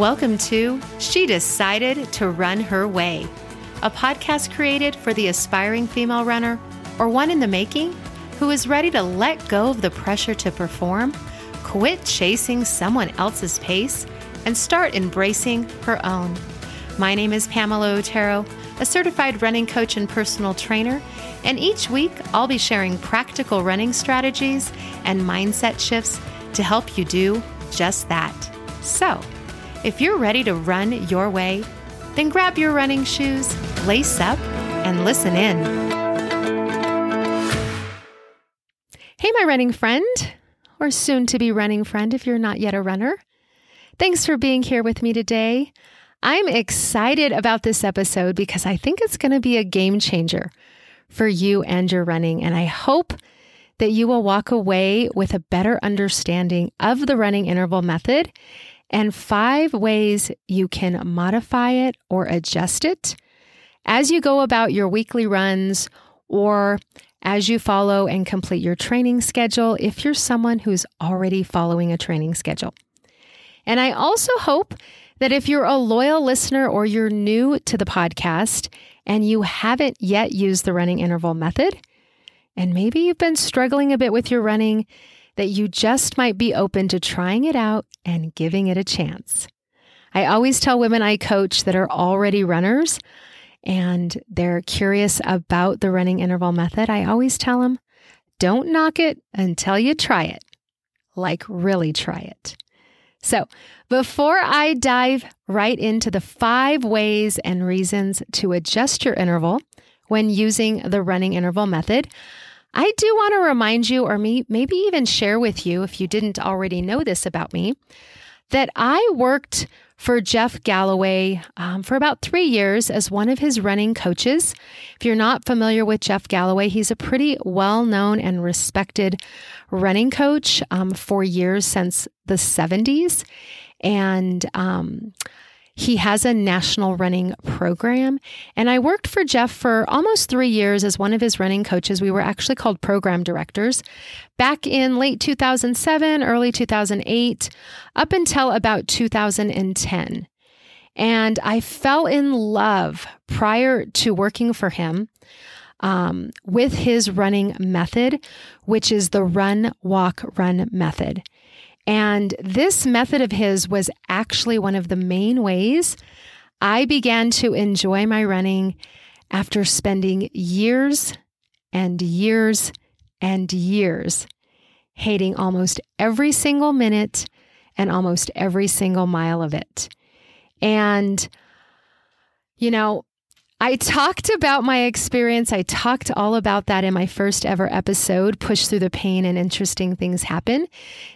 Welcome to She Decided to Run Her Way, a podcast created for the aspiring female runner or one in the making who is ready to let go of the pressure to perform, quit chasing someone else's pace, and start embracing her own. My name is Pamela Otero, a certified running coach and personal trainer, and each week I'll be sharing practical running strategies and mindset shifts to help you do just that. So, if you're ready to run your way, then grab your running shoes, lace up, and listen in. Hey, my running friend, or soon to be running friend if you're not yet a runner. Thanks for being here with me today. I'm excited about this episode because I think it's going to be a game changer for you and your running. And I hope that you will walk away with a better understanding of the running interval method and five ways you can modify it or adjust it as you go about your weekly runs or as you follow and complete your training schedule if you're someone who's already following a training schedule. And I also hope that if you're a loyal listener or you're new to the podcast and you haven't yet used the running interval method, and maybe you've been struggling a bit with your running, that you just might be open to trying it out and giving it a chance. I always tell women I coach that are already runners and they're curious about the running interval method. I always tell them, don't knock it until you try it. Like, really try it. So, before I dive right into the five ways and reasons to adjust your interval when using the running interval method, I do want to remind you, or maybe even share with you, if you didn't already know this about me, that I worked for Jeff Galloway um, for about three years as one of his running coaches. If you're not familiar with Jeff Galloway, he's a pretty well known and respected running coach um, for years since the 70s. And um, he has a national running program. And I worked for Jeff for almost three years as one of his running coaches. We were actually called program directors back in late 2007, early 2008, up until about 2010. And I fell in love prior to working for him um, with his running method, which is the run, walk, run method. And this method of his was actually one of the main ways I began to enjoy my running after spending years and years and years hating almost every single minute and almost every single mile of it. And, you know, I talked about my experience. I talked all about that in my first ever episode, Push Through the Pain and Interesting Things Happen.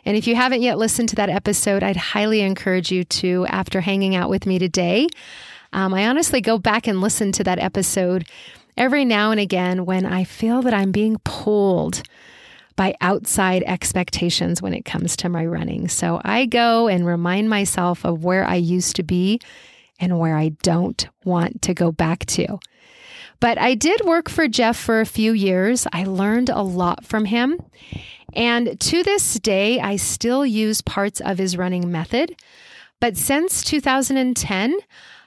And if you haven't yet listened to that episode, I'd highly encourage you to, after hanging out with me today. Um, I honestly go back and listen to that episode every now and again when I feel that I'm being pulled by outside expectations when it comes to my running. So I go and remind myself of where I used to be and where I don't want to go back to. But I did work for Jeff for a few years. I learned a lot from him. And to this day, I still use parts of his running method. But since 2010,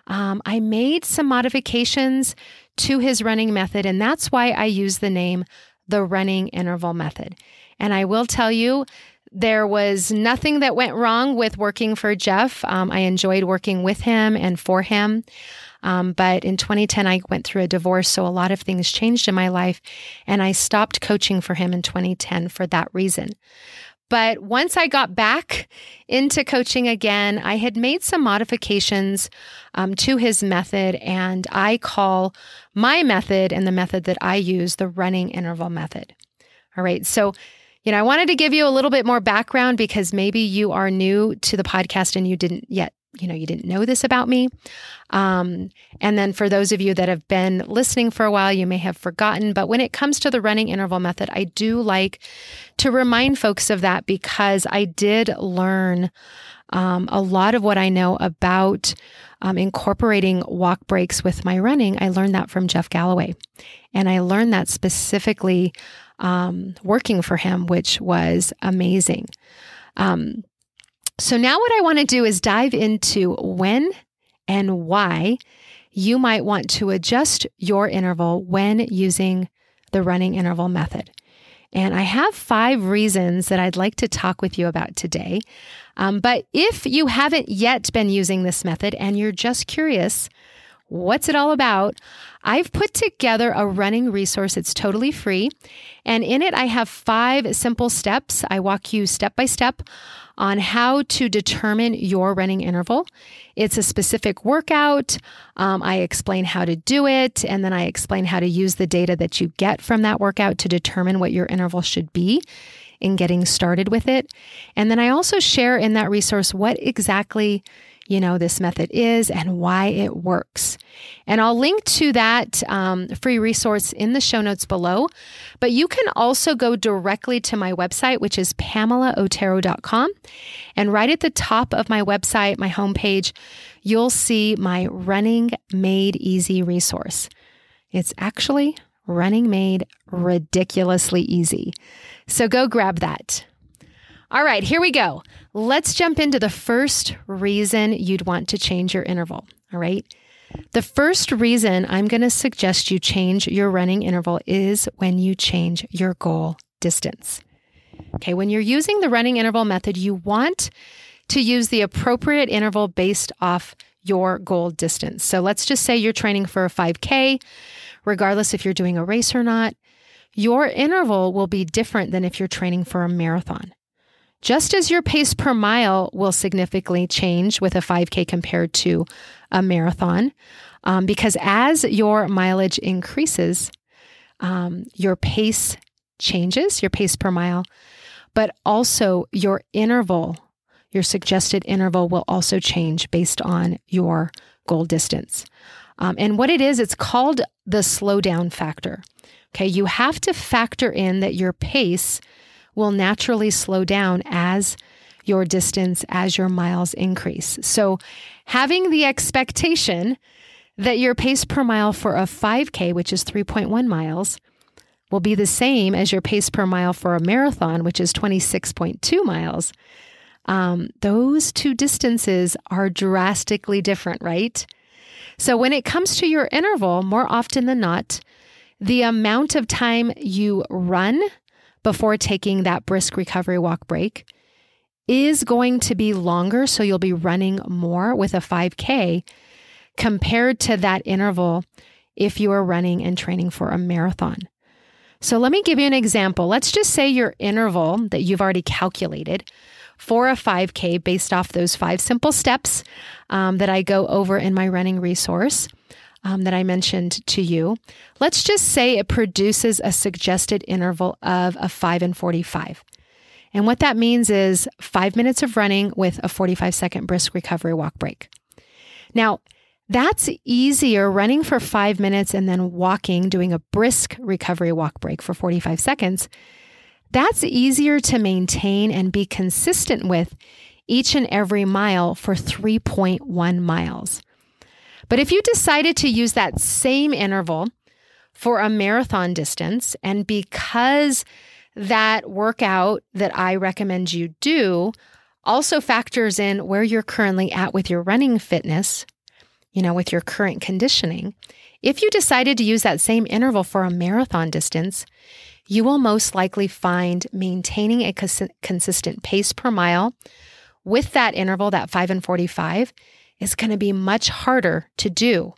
um, I made some modifications to his running method, and that's why I use the name the running interval method. And I will tell you, there was nothing that went wrong with working for Jeff. Um, I enjoyed working with him and for him. Um, but in 2010, I went through a divorce, so a lot of things changed in my life, and I stopped coaching for him in 2010 for that reason. But once I got back into coaching again, I had made some modifications um, to his method, and I call my method and the method that I use the running interval method. All right, so you know, I wanted to give you a little bit more background because maybe you are new to the podcast and you didn't yet, you know, you didn't know this about me. Um, and then for those of you that have been listening for a while, you may have forgotten. But when it comes to the running interval method, I do like to remind folks of that because I did learn um, a lot of what I know about um, incorporating walk breaks with my running. I learned that from Jeff Galloway. And I learned that specifically um, working for him, which was amazing. Um, So, now what I want to do is dive into when and why you might want to adjust your interval when using the running interval method. And I have five reasons that I'd like to talk with you about today. Um, but if you haven't yet been using this method and you're just curious, what's it all about? I've put together a running resource. It's totally free. And in it, I have five simple steps. I walk you step by step on how to determine your running interval. It's a specific workout. Um, I explain how to do it, and then I explain how to use the data that you get from that workout to determine what your interval should be in getting started with it. And then I also share in that resource what exactly you know, this method is and why it works. And I'll link to that um, free resource in the show notes below. But you can also go directly to my website, which is pamelaotero.com. And right at the top of my website, my homepage, you'll see my Running Made Easy resource. It's actually Running Made ridiculously easy. So go grab that. All right, here we go. Let's jump into the first reason you'd want to change your interval. All right. The first reason I'm going to suggest you change your running interval is when you change your goal distance. Okay, when you're using the running interval method, you want to use the appropriate interval based off your goal distance. So let's just say you're training for a 5K, regardless if you're doing a race or not. Your interval will be different than if you're training for a marathon. Just as your pace per mile will significantly change with a 5K compared to a marathon, um, because as your mileage increases, um, your pace changes, your pace per mile, but also your interval, your suggested interval will also change based on your goal distance. Um, and what it is, it's called the slowdown factor. Okay, you have to factor in that your pace will naturally slow down as your distance, as your miles increase. So, having the expectation that your pace per mile for a 5K, which is 3.1 miles, will be the same as your pace per mile for a marathon, which is 26.2 miles. Um, those two distances are drastically different, right? So, when it comes to your interval, more often than not, the amount of time you run before taking that brisk recovery walk break is going to be longer. So you'll be running more with a 5K compared to that interval if you are running and training for a marathon. So let me give you an example. Let's just say your interval that you've already calculated for a 5K based off those five simple steps um, that I go over in my running resource um, that I mentioned to you, let's just say it produces a suggested interval of a 5 and 45. And what that means is five minutes of running with a 45 second brisk recovery walk break. Now, that's easier running for five minutes and then walking, doing a brisk recovery walk break for 45 seconds. That's easier to maintain and be consistent with each and every mile for 3.1 miles. But if you decided to use that same interval for a marathon distance, and because that workout that I recommend you do also factors in where you're currently at with your running fitness, you know, with your current conditioning, if you decided to use that same interval for a marathon distance, you will most likely find maintaining a cons- consistent pace per mile with that interval, that 5 and 45, is going to be much harder to do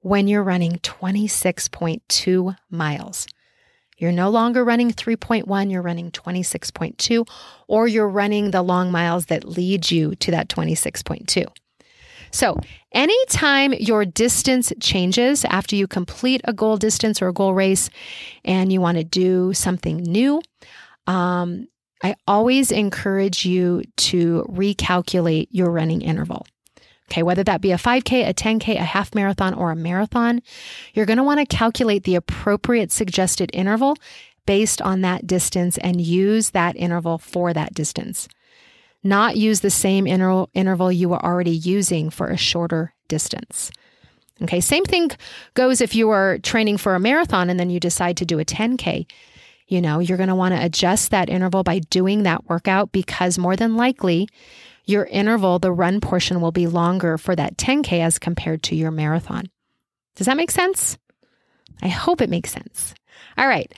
when you're running 26.2 miles. You're no longer running 3.1, you're running 26.2, or you're running the long miles that lead you to that 26.2. So, anytime your distance changes after you complete a goal distance or a goal race and you want to do something new, um, I always encourage you to recalculate your running interval. Okay, whether that be a 5K, a 10K, a half marathon, or a marathon, you're going to want to calculate the appropriate suggested interval based on that distance and use that interval for that distance. Not use the same interval, interval you were already using for a shorter distance. Okay, same thing goes if you are training for a marathon and then you decide to do a 10K. You know, you're going to want to adjust that interval by doing that workout because more than likely your interval, the run portion, will be longer for that 10K as compared to your marathon. Does that make sense? I hope it makes sense. All right.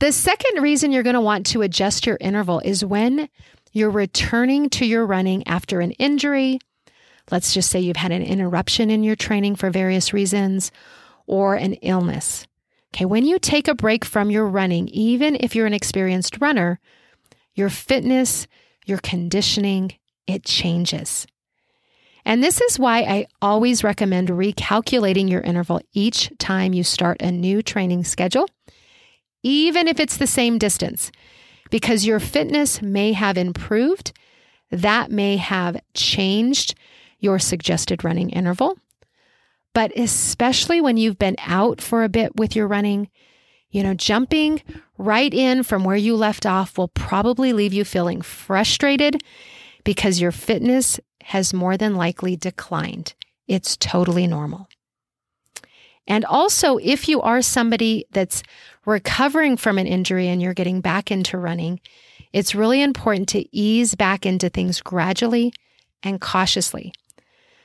The second reason you're going to want to adjust your interval is when you're returning to your running after an injury. Let's just say you've had an interruption in your training for various reasons or an illness. Okay, when you take a break from your running, even if you're an experienced runner, your fitness, your conditioning, it changes. And this is why I always recommend recalculating your interval each time you start a new training schedule, even if it's the same distance, because your fitness may have improved. That may have changed your suggested running interval. But especially when you've been out for a bit with your running, you know, jumping right in from where you left off will probably leave you feeling frustrated because your fitness has more than likely declined. It's totally normal. And also, if you are somebody that's recovering from an injury and you're getting back into running, it's really important to ease back into things gradually and cautiously.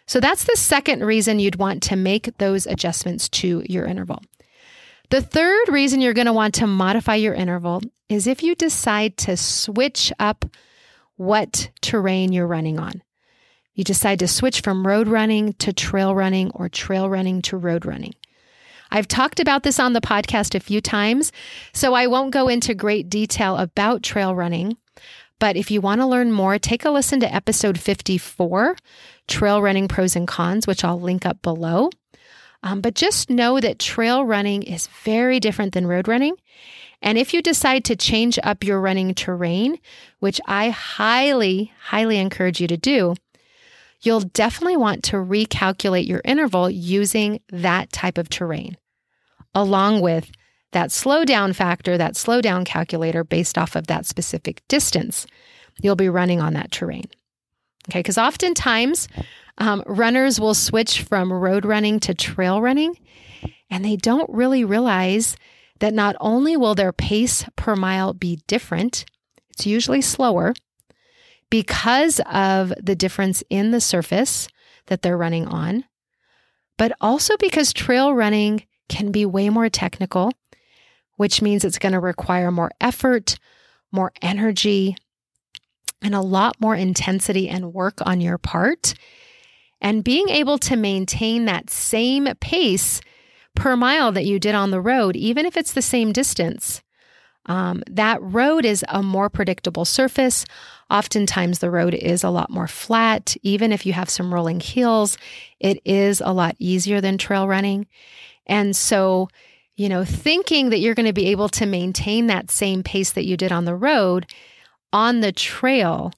So that's the second reason you'd want to make those adjustments to your interval. The third reason you're going to want to modify your interval is if you decide to switch up what terrain you're running on. You decide to switch from road running to trail running or trail running to road running. I've talked about this on the podcast a few times, so I won't go into great detail about trail running. But if you want to learn more, take a listen to episode 54, Trail Running Pros and Cons, which I'll link up below. Um, but just know that trail running is very different than road running. And if you decide to change up your running terrain, which I highly, highly encourage you to do, you'll definitely want to recalculate your interval using that type of terrain, along with that slowdown factor, that slowdown calculator based off of that specific distance you'll be running on that terrain. Okay, because oftentimes um, runners will switch from road running to trail running, and they don't really realize that not only will their pace per mile be different, it's usually slower because of the difference in the surface that they're running on, but also because trail running can be way more technical, which means it's going to require more effort, more energy, and a lot more intensity and work on your part. And being able to maintain that same pace per mile that you did on the road, even if it's the same distance. Um, that road is a more predictable surface. Oftentimes, the road is a lot more flat. Even if you have some rolling hills, it is a lot easier than trail running. And so, you know, thinking that you're going to be able to maintain that same pace that you did on the road on the trail,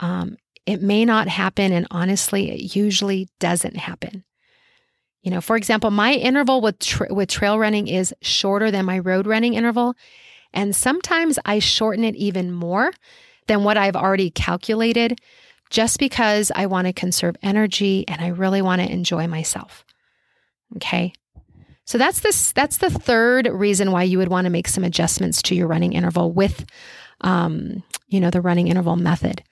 um, it may not happen. And honestly, it usually doesn't happen. You know, for example, my interval with tra- with trail running is shorter than my road running interval, and sometimes I shorten it even more than what I've already calculated just because I want to conserve energy and I really want to enjoy myself. Okay? So that's this that's the third reason why you would want to make some adjustments to your running interval with um, you know, the running interval method.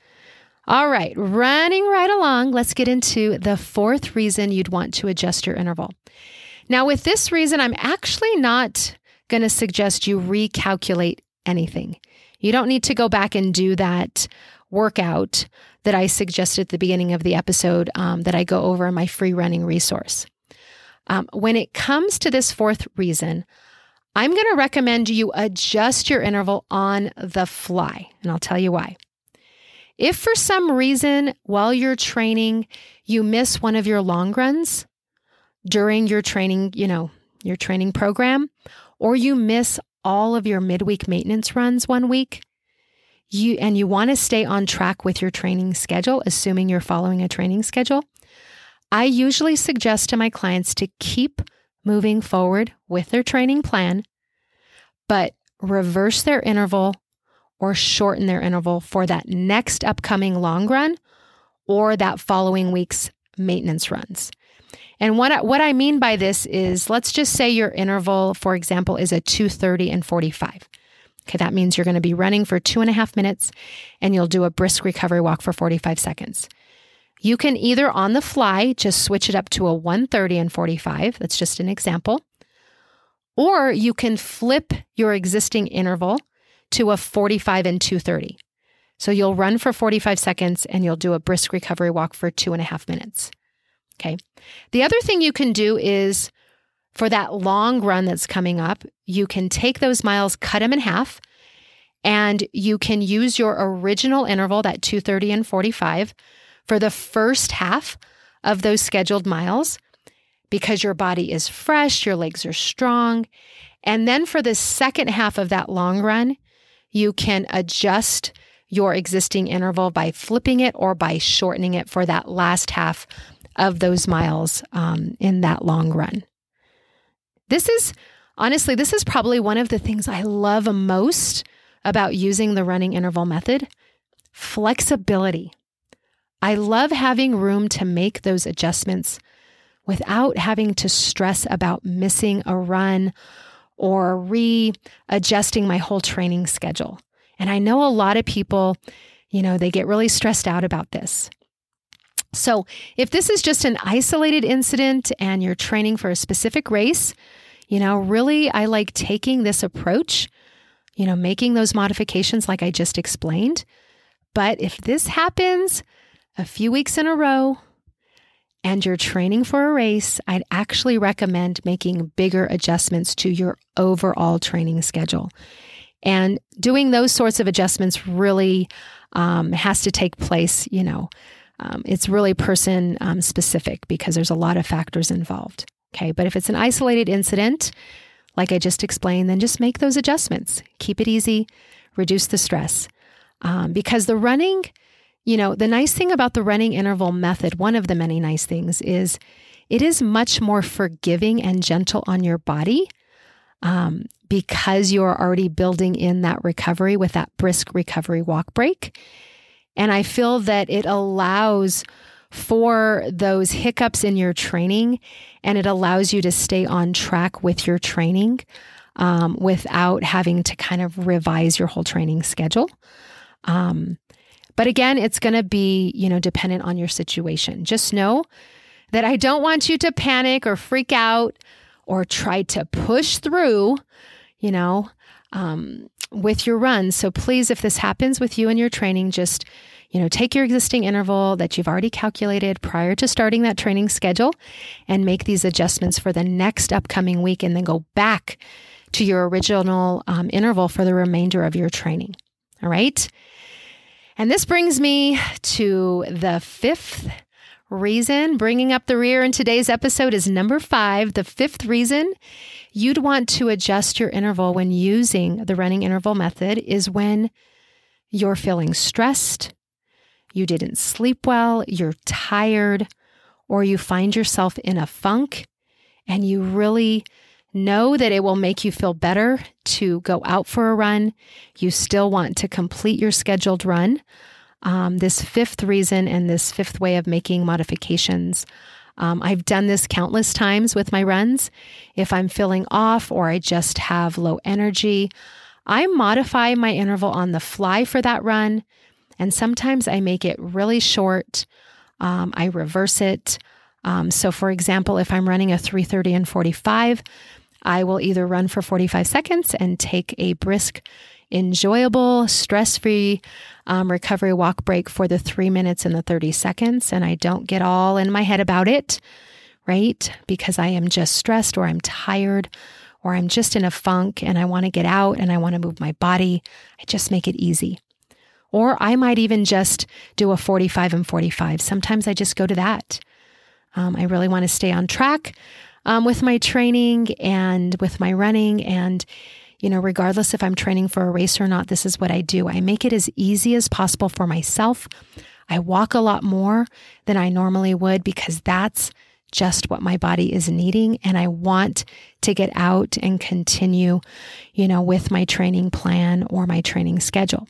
All right, running right along, let's get into the fourth reason you'd want to adjust your interval. Now, with this reason, I'm actually not going to suggest you recalculate anything. You don't need to go back and do that workout that I suggested at the beginning of the episode um, that I go over in my free running resource. Um, when it comes to this fourth reason, I'm going to recommend you adjust your interval on the fly, and I'll tell you why. If for some reason while you're training, you miss one of your long runs during your training, you know, your training program, or you miss all of your midweek maintenance runs one week, you and you want to stay on track with your training schedule, assuming you're following a training schedule, I usually suggest to my clients to keep moving forward with their training plan, but reverse their interval or shorten their interval for that next upcoming long run or that following week's maintenance runs. And what what I mean by this is let's just say your interval, for example, is a 230 and 45. Okay, that means you're going to be running for two and a half minutes and you'll do a brisk recovery walk for 45 seconds. You can either on the fly just switch it up to a 130 and 45. That's just an example. Or you can flip your existing interval to a 45 and 230. So you'll run for 45 seconds and you'll do a brisk recovery walk for two and a half minutes. Okay. The other thing you can do is for that long run that's coming up, you can take those miles, cut them in half, and you can use your original interval, that 230 and 45, for the first half of those scheduled miles because your body is fresh, your legs are strong. And then for the second half of that long run, you can adjust your existing interval by flipping it or by shortening it for that last half of those miles um, in that long run. This is honestly, this is probably one of the things I love most about using the running interval method flexibility. I love having room to make those adjustments without having to stress about missing a run or readjusting my whole training schedule. And I know a lot of people, you know, they get really stressed out about this. So, if this is just an isolated incident and you're training for a specific race, you know, really, I like taking this approach, you know, making those modifications like I just explained. But if this happens, a few weeks in a row and you're training for a race, I'd actually recommend making bigger adjustments to your overall training schedule. And doing those sorts of adjustments really um, has to take place, you know, um, it's really person um, specific because there's a lot of factors involved. Okay. But if it's an isolated incident, like I just explained, then just make those adjustments. Keep it easy, reduce the stress. Um, because the running, you know, the nice thing about the running interval method, one of the many nice things is it is much more forgiving and gentle on your body um, because you're already building in that recovery with that brisk recovery walk break. And I feel that it allows for those hiccups in your training and it allows you to stay on track with your training um, without having to kind of revise your whole training schedule. Um, but again, it's going to be, you know, dependent on your situation. Just know that I don't want you to panic or freak out or try to push through, you know, um, with your run. So please, if this happens with you and your training, just, you know, take your existing interval that you've already calculated prior to starting that training schedule and make these adjustments for the next upcoming week and then go back to your original um, interval for the remainder of your training. All right. And this brings me to the fifth reason. Bringing up the rear in today's episode is number five. The fifth reason you'd want to adjust your interval when using the running interval method is when you're feeling stressed, you didn't sleep well, you're tired, or you find yourself in a funk and you really Know that it will make you feel better to go out for a run. You still want to complete your scheduled run. Um, this fifth reason and this fifth way of making modifications. Um, I've done this countless times with my runs. If I'm feeling off or I just have low energy, I modify my interval on the fly for that run. And sometimes I make it really short. Um, I reverse it. Um, so, for example, if I'm running a 330 and 45, I will either run for 45 seconds and take a brisk, enjoyable, stress free um, recovery walk break for the three minutes and the 30 seconds. And I don't get all in my head about it, right? Because I am just stressed or I'm tired or I'm just in a funk and I want to get out and I want to move my body. I just make it easy. Or I might even just do a 45 and 45. Sometimes I just go to that. Um, I really want to stay on track um, with my training and with my running. And, you know, regardless if I'm training for a race or not, this is what I do. I make it as easy as possible for myself. I walk a lot more than I normally would because that's just what my body is needing. And I want to get out and continue, you know, with my training plan or my training schedule.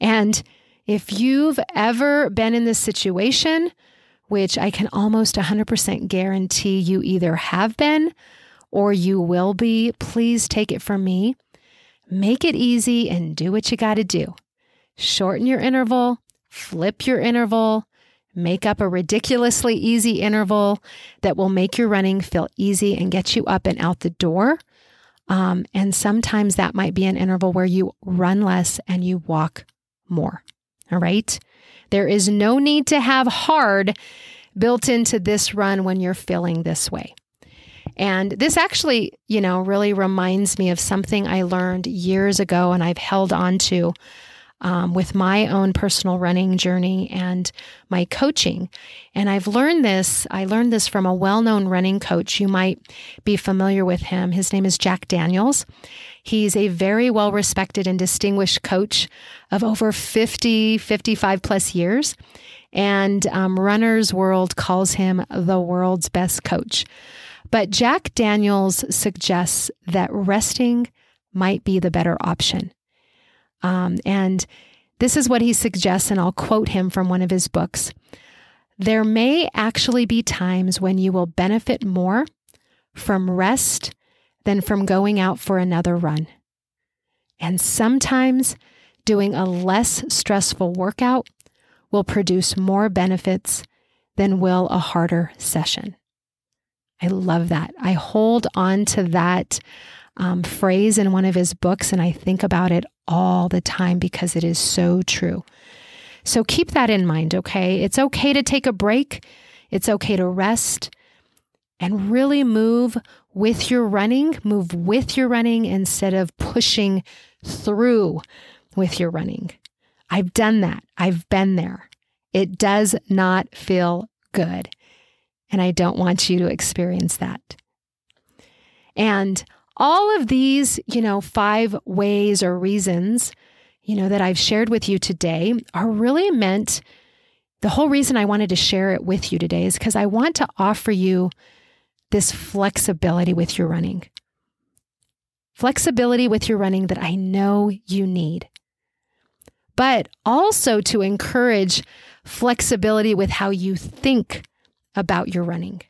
And if you've ever been in this situation which I can almost 100% guarantee you either have been or you will be, please take it from me. Make it easy and do what you got to do. Shorten your interval, flip your interval, Make up a ridiculously easy interval that will make your running feel easy and get you up and out the door. Um, and sometimes that might be an interval where you run less and you walk more. All right. There is no need to have hard built into this run when you're feeling this way. And this actually, you know, really reminds me of something I learned years ago and I've held on to um, with my own personal running journey and my coaching. And I've learned this, I learned this from a well known running coach. You might be familiar with him. His name is Jack Daniels. He's a very well respected and distinguished coach of over 50, 55 plus years. And um, Runner's World calls him the world's best coach. But Jack Daniels suggests that resting might be the better option. Um, and this is what he suggests, and I'll quote him from one of his books. There may actually be times when you will benefit more from rest than from going out for another run. And sometimes doing a less stressful workout will produce more benefits than will a harder session. I love that. I hold on to that um, phrase in one of his books, and I think about it all the time because it is so true. So keep that in mind, okay? It's okay to take a break, it's okay to rest and really move with your running, move with your running instead of pushing through with your running. I've done that, I've been there. It does not feel good. And I don't want you to experience that. And all of these, you know, five ways or reasons, you know, that I've shared with you today are really meant. The whole reason I wanted to share it with you today is because I want to offer you this flexibility with your running. Flexibility with your running that I know you need. But also to encourage flexibility with how you think about your running.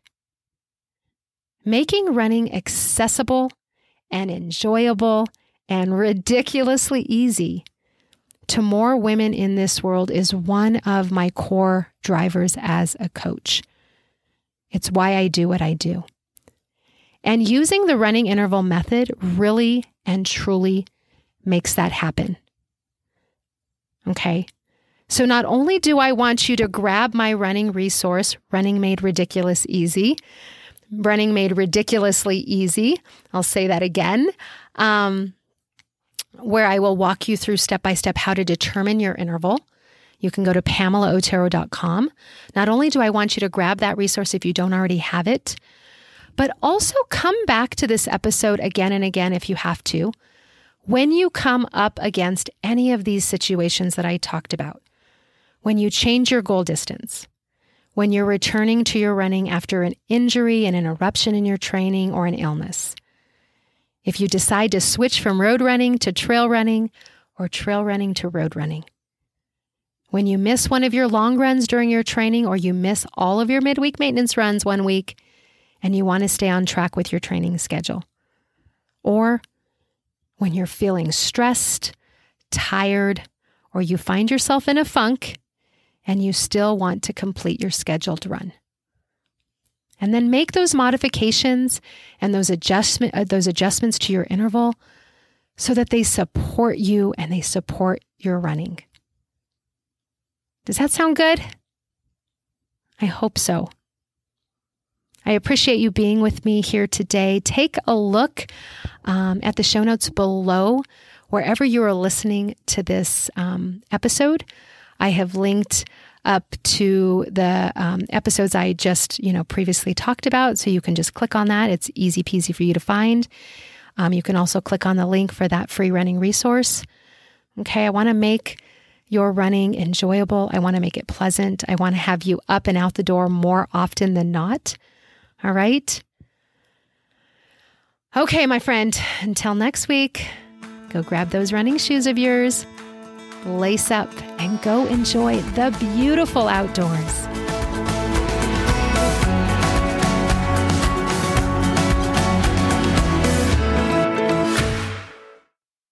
Making running accessible and enjoyable and ridiculously easy to more women in this world is one of my core drivers as a coach. It's why I do what I do. And using the running interval method really and truly makes that happen. Okay. So not only do I want you to grab my running resource, Running Made Ridiculous Easy, running made ridiculously easy. I'll say that again. Um, where I will walk you through step by step how to determine your interval. You can go to pamelaotero.com. Not only do I want you to grab that resource if you don't already have it, but also come back to this episode again and again if you have to when you come up against any of these situations that I talked about. When you change your goal distance, when you're returning to your running after an injury, and an interruption in your training, or an illness. If you decide to switch from road running to trail running or trail running to road running. When you miss one of your long runs during your training or you miss all of your midweek maintenance runs one week and you want to stay on track with your training schedule. Or when you're feeling stressed, tired, or you find yourself in a funk and you still want to complete your scheduled run. And then make those modifications and those adjustment uh, those adjustments to your interval so that they support you and they support your running. Does that sound good? I hope so. I appreciate you being with me here today. Take a look um, at the show notes below, wherever you are listening to this um, episode. I have linked up to the um, episodes I just, you know, previously talked about. So you can just click on that. It's easy peasy for you to find. Um, you can also click on the link for that free running resource. Okay, I want to make your running enjoyable. I want to make it pleasant. I want to have you up and out the door more often than not. All right. Okay, my friend, until next week, go grab those running shoes of yours lace up, and go enjoy the beautiful outdoors.